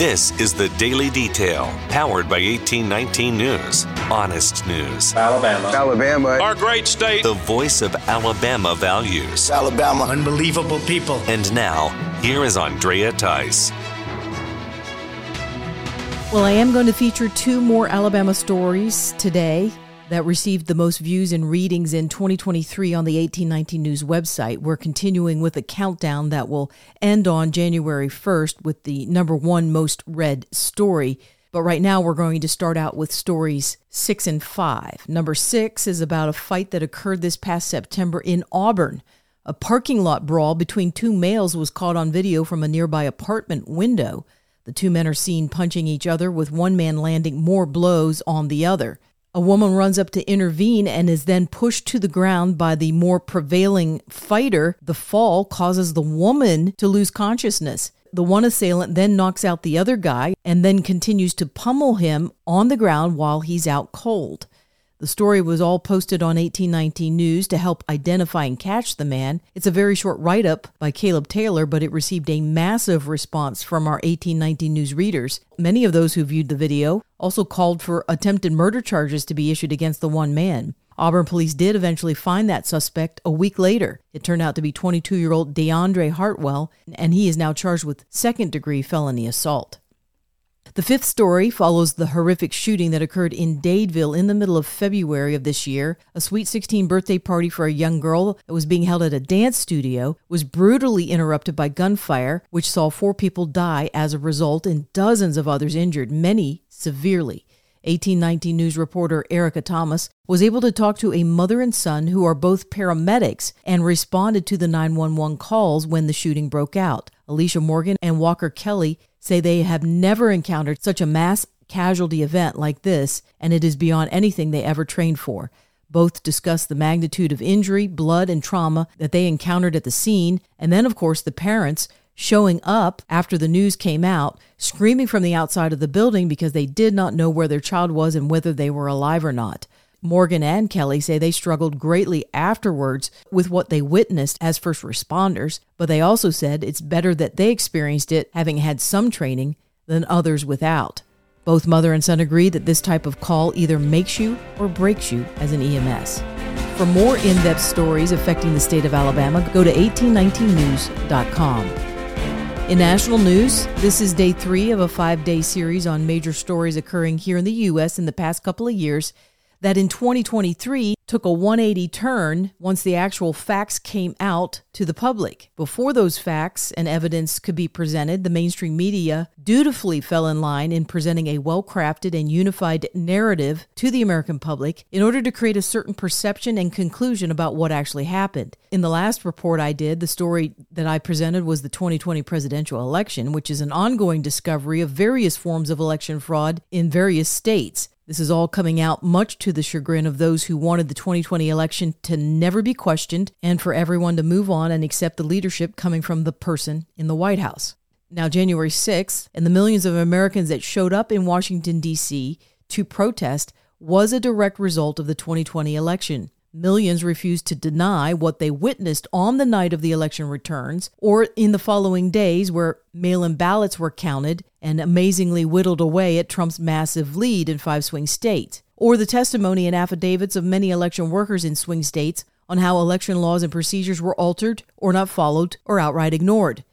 This is the Daily Detail, powered by 1819 News. Honest news. Alabama. Alabama. Our great state. The voice of Alabama values. Alabama. Unbelievable people. And now, here is Andrea Tice. Well, I am going to feature two more Alabama stories today that received the most views and readings in 2023 on the 1819 News website. We're continuing with a countdown that will end on January 1st with the number one most read story. But right now, we're going to start out with stories six and five. Number six is about a fight that occurred this past September in Auburn. A parking lot brawl between two males was caught on video from a nearby apartment window. The two men are seen punching each other, with one man landing more blows on the other. A woman runs up to intervene and is then pushed to the ground by the more prevailing fighter. The fall causes the woman to lose consciousness. The one assailant then knocks out the other guy and then continues to pummel him on the ground while he's out cold. The story was all posted on 1819 News to help identify and catch the man. It's a very short write up by Caleb Taylor, but it received a massive response from our 1819 News readers. Many of those who viewed the video also called for attempted murder charges to be issued against the one man. Auburn police did eventually find that suspect a week later. It turned out to be 22 year old DeAndre Hartwell, and he is now charged with second degree felony assault. The fifth story follows the horrific shooting that occurred in Dadeville in the middle of February of this year. A sweet 16 birthday party for a young girl that was being held at a dance studio was brutally interrupted by gunfire, which saw four people die as a result and dozens of others injured, many severely. 1819 News reporter Erica Thomas was able to talk to a mother and son who are both paramedics and responded to the 911 calls when the shooting broke out. Alicia Morgan and Walker Kelly say they have never encountered such a mass casualty event like this, and it is beyond anything they ever trained for. Both discuss the magnitude of injury, blood, and trauma that they encountered at the scene, and then, of course, the parents showing up after the news came out, screaming from the outside of the building because they did not know where their child was and whether they were alive or not. Morgan and Kelly say they struggled greatly afterwards with what they witnessed as first responders, but they also said it's better that they experienced it having had some training than others without. Both mother and son agree that this type of call either makes you or breaks you as an EMS. For more in depth stories affecting the state of Alabama, go to 1819news.com. In national news, this is day three of a five day series on major stories occurring here in the U.S. in the past couple of years that in 2023 took a 180 turn once the actual facts came out to the public. Before those facts and evidence could be presented, the mainstream media dutifully fell in line in presenting a well crafted and unified narrative to the American public in order to create a certain perception and conclusion about what actually happened. In the last report I did, the story that I presented was the 2020 presidential election, which is an ongoing discovery of various forms of election fraud in various states. This is all coming out much to the chagrin of those who wanted the 2020 election to never be questioned and for everyone to move on and accept the leadership coming from the person in the White House. Now, January 6th, and the millions of Americans that showed up in Washington, D.C. to protest was a direct result of the 2020 election. Millions refused to deny what they witnessed on the night of the election returns or in the following days, where mail in ballots were counted and amazingly whittled away at Trump's massive lead in five swing states, or the testimony and affidavits of many election workers in swing states on how election laws and procedures were altered or not followed or outright ignored.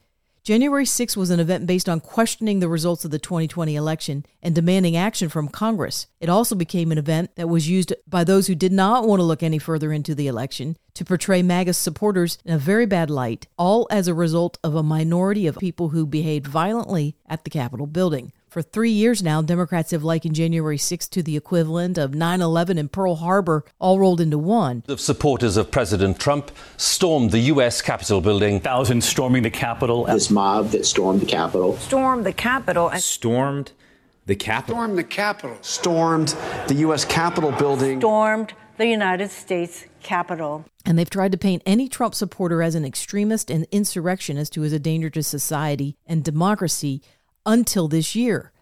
January 6 was an event based on questioning the results of the 2020 election and demanding action from Congress. It also became an event that was used by those who did not want to look any further into the election to portray MAGA supporters in a very bad light, all as a result of a minority of people who behaved violently at the Capitol building. For three years now, Democrats have likened January 6th to the equivalent of 9 11 and Pearl Harbor all rolled into one. Of supporters of President Trump stormed the U.S. Capitol building. Thousands storming the Capitol. This mob that stormed the Capitol. Stormed the Capitol. Stormed the Capitol. Stormed the Capitol. Stormed the U.S. Capitol building. Stormed the United States Capitol. And they've tried to paint any Trump supporter as an extremist and insurrectionist who is a danger to society and democracy until this year,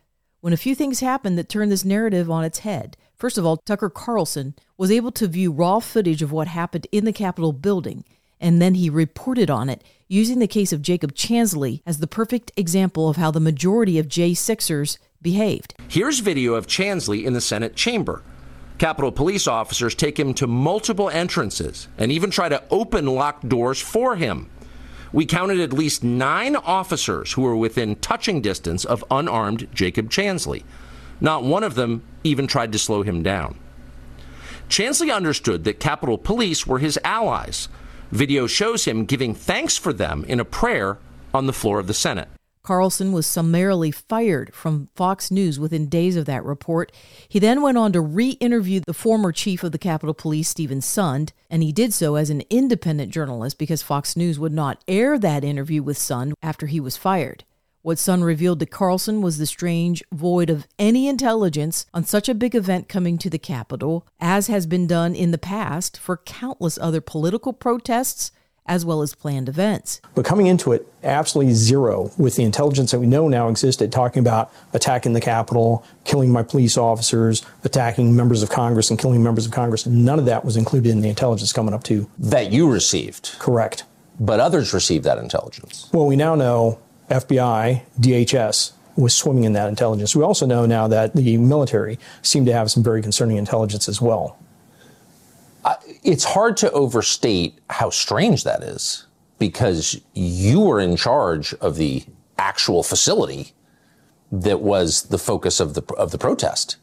when a few things happened that turned this narrative on its head. First of all, Tucker Carlson was able to view raw footage of what happened in the Capitol building, and then he reported on it, using the case of Jacob Chansley as the perfect example of how the majority of J6ers behaved. Here's video of Chansley in the Senate chamber. Capitol police officers take him to multiple entrances and even try to open locked doors for him. We counted at least nine officers who were within touching distance of unarmed Jacob Chansley. Not one of them even tried to slow him down. Chansley understood that Capitol Police were his allies. Video shows him giving thanks for them in a prayer on the floor of the Senate. Carlson was summarily fired from Fox News within days of that report. He then went on to re interview the former chief of the Capitol Police, Steven Sund, and he did so as an independent journalist because Fox News would not air that interview with Sund after he was fired. What Sund revealed to Carlson was the strange void of any intelligence on such a big event coming to the Capitol, as has been done in the past for countless other political protests as well as planned events. But coming into it, absolutely zero with the intelligence that we know now existed, talking about attacking the Capitol, killing my police officers, attacking members of Congress, and killing members of Congress. None of that was included in the intelligence coming up to. That you received. Correct. But others received that intelligence. Well, we now know FBI, DHS was swimming in that intelligence. We also know now that the military seemed to have some very concerning intelligence as well. It's hard to overstate how strange that is because you were in charge of the actual facility that was the focus of the of the protest.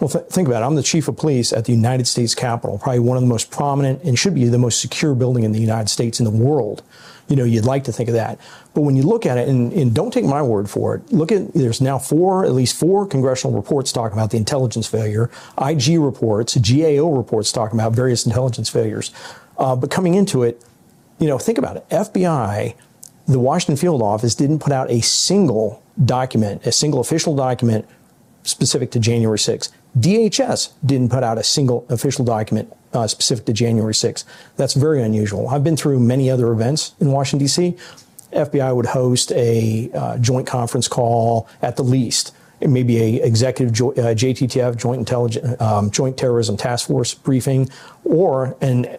Well, th- think about it. I'm the chief of police at the United States Capitol, probably one of the most prominent and should be the most secure building in the United States in the world. You know, you'd like to think of that. But when you look at it, and, and don't take my word for it, look at there's now four, at least four congressional reports talking about the intelligence failure, IG reports, GAO reports talking about various intelligence failures. Uh, but coming into it, you know, think about it. FBI, the Washington Field Office didn't put out a single document, a single official document specific to January 6th. DHS didn't put out a single official document uh, specific to January 6th. That's very unusual. I've been through many other events in Washington, D.C. FBI would host a uh, joint conference call at the least. It may be a executive jo- uh, JTTF, Joint Intelligence, um, Joint Terrorism Task Force briefing, or an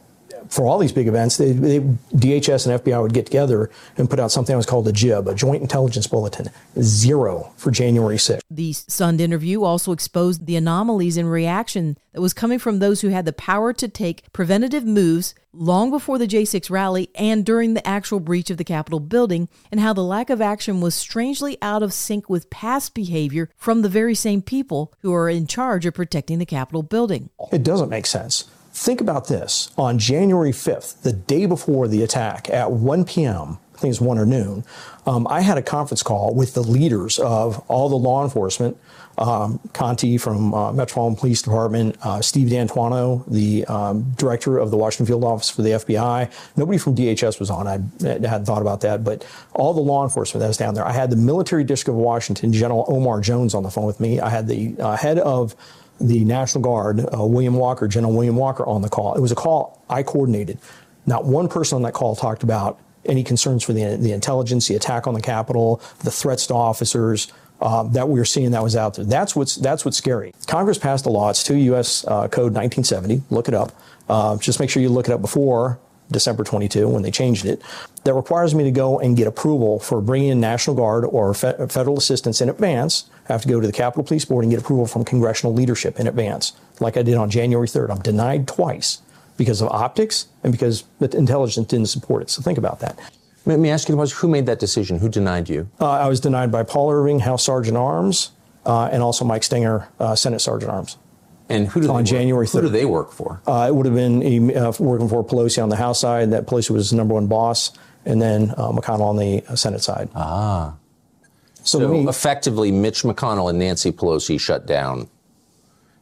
for all these big events, they, they, DHS and FBI would get together and put out something that was called a JIB, a Joint Intelligence Bulletin. Zero for January 6th. The Sund interview also exposed the anomalies in reaction that was coming from those who had the power to take preventative moves long before the J6 rally and during the actual breach of the Capitol building, and how the lack of action was strangely out of sync with past behavior from the very same people who are in charge of protecting the Capitol building. It doesn't make sense. Think about this. On January 5th, the day before the attack at 1 p.m., I think it's 1 or noon, um, I had a conference call with the leaders of all the law enforcement, um, Contee from uh, Metropolitan Police Department, uh, Steve D'Antuono, the um, director of the Washington Field Office for the FBI. Nobody from DHS was on. I, I hadn't thought about that, but all the law enforcement that was down there. I had the Military District of Washington, General Omar Jones, on the phone with me. I had the uh, head of the National Guard, uh, William Walker, General William Walker, on the call. It was a call I coordinated. Not one person on that call talked about any concerns for the, the intelligence, the attack on the Capitol, the threats to officers um, that we were seeing that was out there. That's what's that's what's scary. Congress passed a law. It's 2 U.S. Uh, Code 1970. Look it up. Uh, just make sure you look it up before December 22 when they changed it, that requires me to go and get approval for bringing in National Guard or fe- federal assistance in advance. I have to go to the Capitol Police Board and get approval from congressional leadership in advance, like I did on January 3rd. I'm denied twice because of optics and because the intelligence didn't support it. So think about that. Let me ask you Who made that decision? Who denied you? Uh, I was denied by Paul Irving, House Sergeant Arms, uh, and also Mike Stenger, uh, Senate Sergeant Arms. And who do on January 3rd. Who do they work for? Uh, it would have been uh, working for Pelosi on the House side. That Pelosi was his number one boss, and then uh, McConnell on the Senate side. Ah. So, So, me- effectively, Mitch McConnell and Nancy Pelosi shut down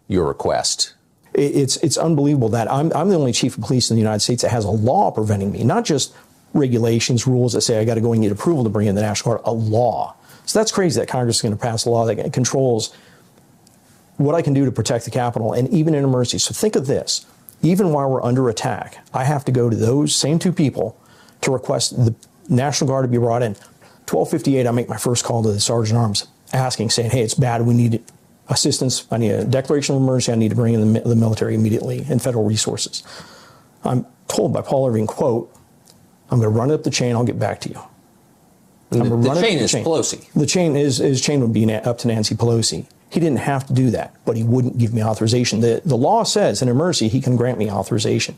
your request. it- it's it's unbelievable that I'm I'm the only chief of police in the United States that has a law preventing me, not just regulations, rules that say I got to go and get approval to bring in the National Guard, a law. So that's crazy that Congress is going to pass a law that controls what I can do to protect the Capitol, and even in emergency. So think of this: even while we're under attack, I have to go to those same two people to request the National Guard to be brought in. 1258, I make my first call to the Sergeant Arms, asking, saying, "Hey, it's bad. We need assistance. I need a declaration of emergency. I need to bring in the, the military immediately and federal resources." I'm told by Paul Irving, quote, I'm going to run it up the chain. I'll get back to you. The, the run it up chain the is Pelosi. The chain is his chain would be na- up to Nancy Pelosi. He didn't have to do that, but he wouldn't give me authorization. The the law says in a mercy he can grant me authorization,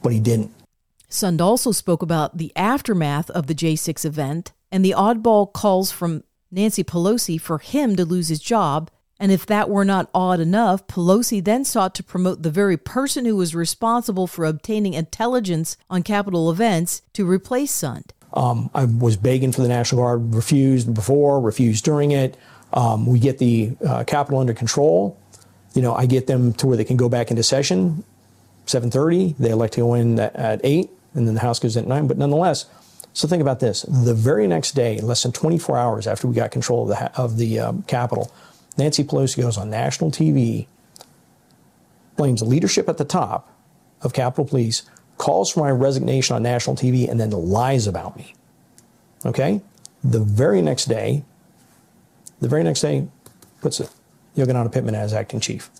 but he didn't. Sund also spoke about the aftermath of the J6 event and the oddball calls from Nancy Pelosi for him to lose his job. And if that were not odd enough, Pelosi then sought to promote the very person who was responsible for obtaining intelligence on Capitol events to replace Sund. Um, I was begging for the National Guard, refused before, refused during it. Um, we get the uh, Capitol under control. You know, I get them to where they can go back into session, 7:30. They elect to go in at, at eight, and then the House goes at nine. But nonetheless, so think about this: the very next day, less than 24 hours after we got control of the of the um, Capitol, Nancy Pelosi goes on national TV, blames leadership at the top of Capitol Police calls for my resignation on national TV and then lies about me. Okay? The very next day, the very next day, puts it, Yogananda Pittman as acting chief.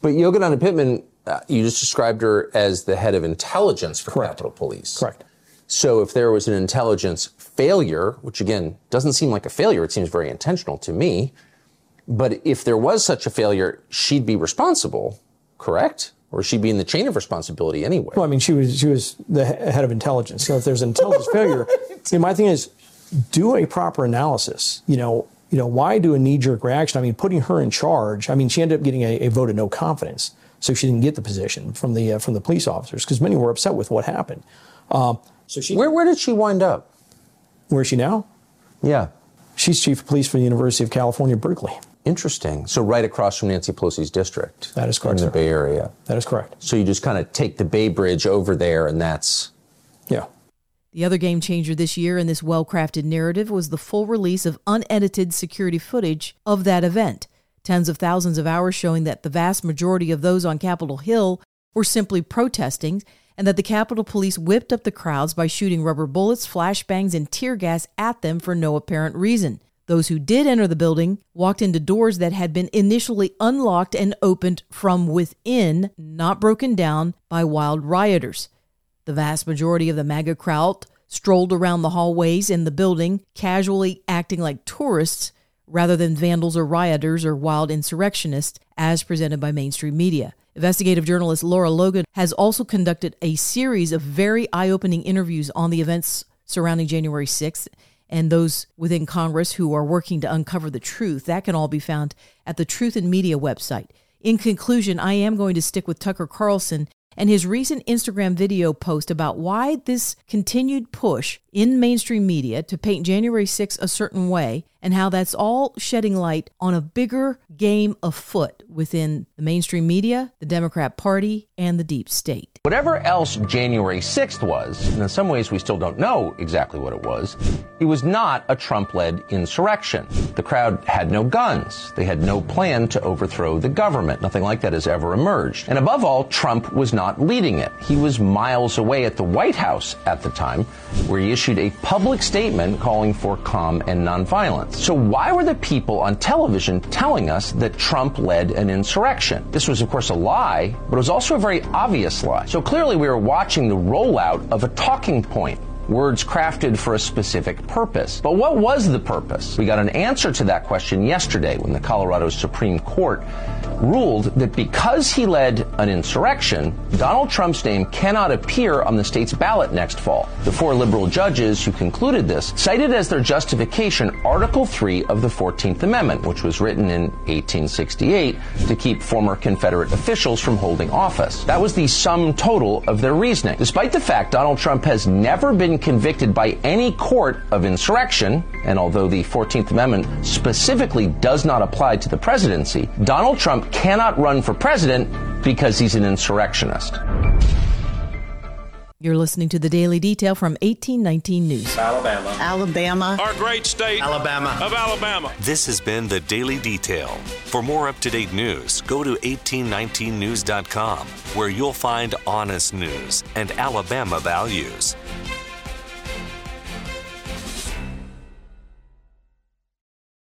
But Yogananda Pittman, uh, you just described her as the head of intelligence for Correct. Capitol Police. Correct. So if there was an intelligence failure, which again doesn't seem like a failure, it seems very intentional to me. But if there was such a failure, she'd be responsible, correct? Or she'd be in the chain of responsibility anyway. Well, I mean, she was she was the head of intelligence. So if there's an intelligence failure, my thing is, do a proper analysis. You know, you know, why do a knee jerk reaction? I mean, putting her in charge. I mean, she ended up getting a, a vote of no confidence, so she didn't get the position from the uh, from the police officers because many were upset with what happened. Um, so she, where where did she wind up? Where is she now? Yeah. She's chief of police for the University of California, Berkeley. Interesting. So right across from Nancy Pelosi's district. That is correct, In the sir. Bay Area. That is correct. So you just kind of take the Bay Bridge over there, and that's Yeah. The other game changer this year in this well crafted narrative was the full release of unedited security footage of that event. Tens of thousands of hours showing that the vast majority of those on Capitol Hill were simply protesting and that the Capitol Police whipped up the crowds by shooting rubber bullets, flashbangs, and tear gas at them for no apparent reason. Those who did enter the building walked into doors that had been initially unlocked and opened from within, not broken down by wild rioters. The vast majority of the MAGA crowd strolled around the hallways in the building, casually acting like tourists rather than vandals or rioters or wild insurrectionists, as presented by mainstream media. Investigative journalist Lara Logan has also conducted a series of very eye opening interviews on the events surrounding January 6th and those within Congress who are working to uncover the truth. That can all be found at the Truth in Media website. In conclusion, I am going to stick with Tucker Carlson and his recent Instagram video post about why this continued push in mainstream media to paint January 6 a certain way and how that's all shedding light on a bigger game afoot within the mainstream media, the Democrat Party, and the deep state. Whatever else January 6th was, and in some ways we still don't know exactly what it was, it was not a Trump led insurrection. The crowd had no guns. They had no plan to overthrow the government. Nothing like that has ever emerged. And above all, Trump was not leading it. He was miles away at the White House at the time, where he issued a public statement calling for calm and nonviolence. So why were the people on television telling us that Trump led an insurrection? This was, of course, a lie, but it was also a very obvious lie. So clearly we were watching the rollout of a talking point. Words crafted for a specific purpose. But what was the purpose? We got an answer to that question yesterday when the Colorado Supreme Court ruled that because he led an insurrection, Donald Trump's name cannot appear on the state's ballot next fall. The four liberal judges who concluded this cited as their justification Article 3 of the 14th Amendment, which was written in 1868 to keep former Confederate officials from holding office. That was the sum total of their reasoning. Despite the fact Donald Trump has never been convicted by any court of insurrection, and although the 14th Amendment specifically does not apply to the presidency, Donald Trump cannot run for president because he's an insurrectionist. You're listening to the Daily Detail from 1819 News. Alabama. Alabama. Our great state. Alabama. Of Alabama. This has been the Daily Detail. For more up to date news, go to 1819news.com, where you'll find honest news and Alabama values.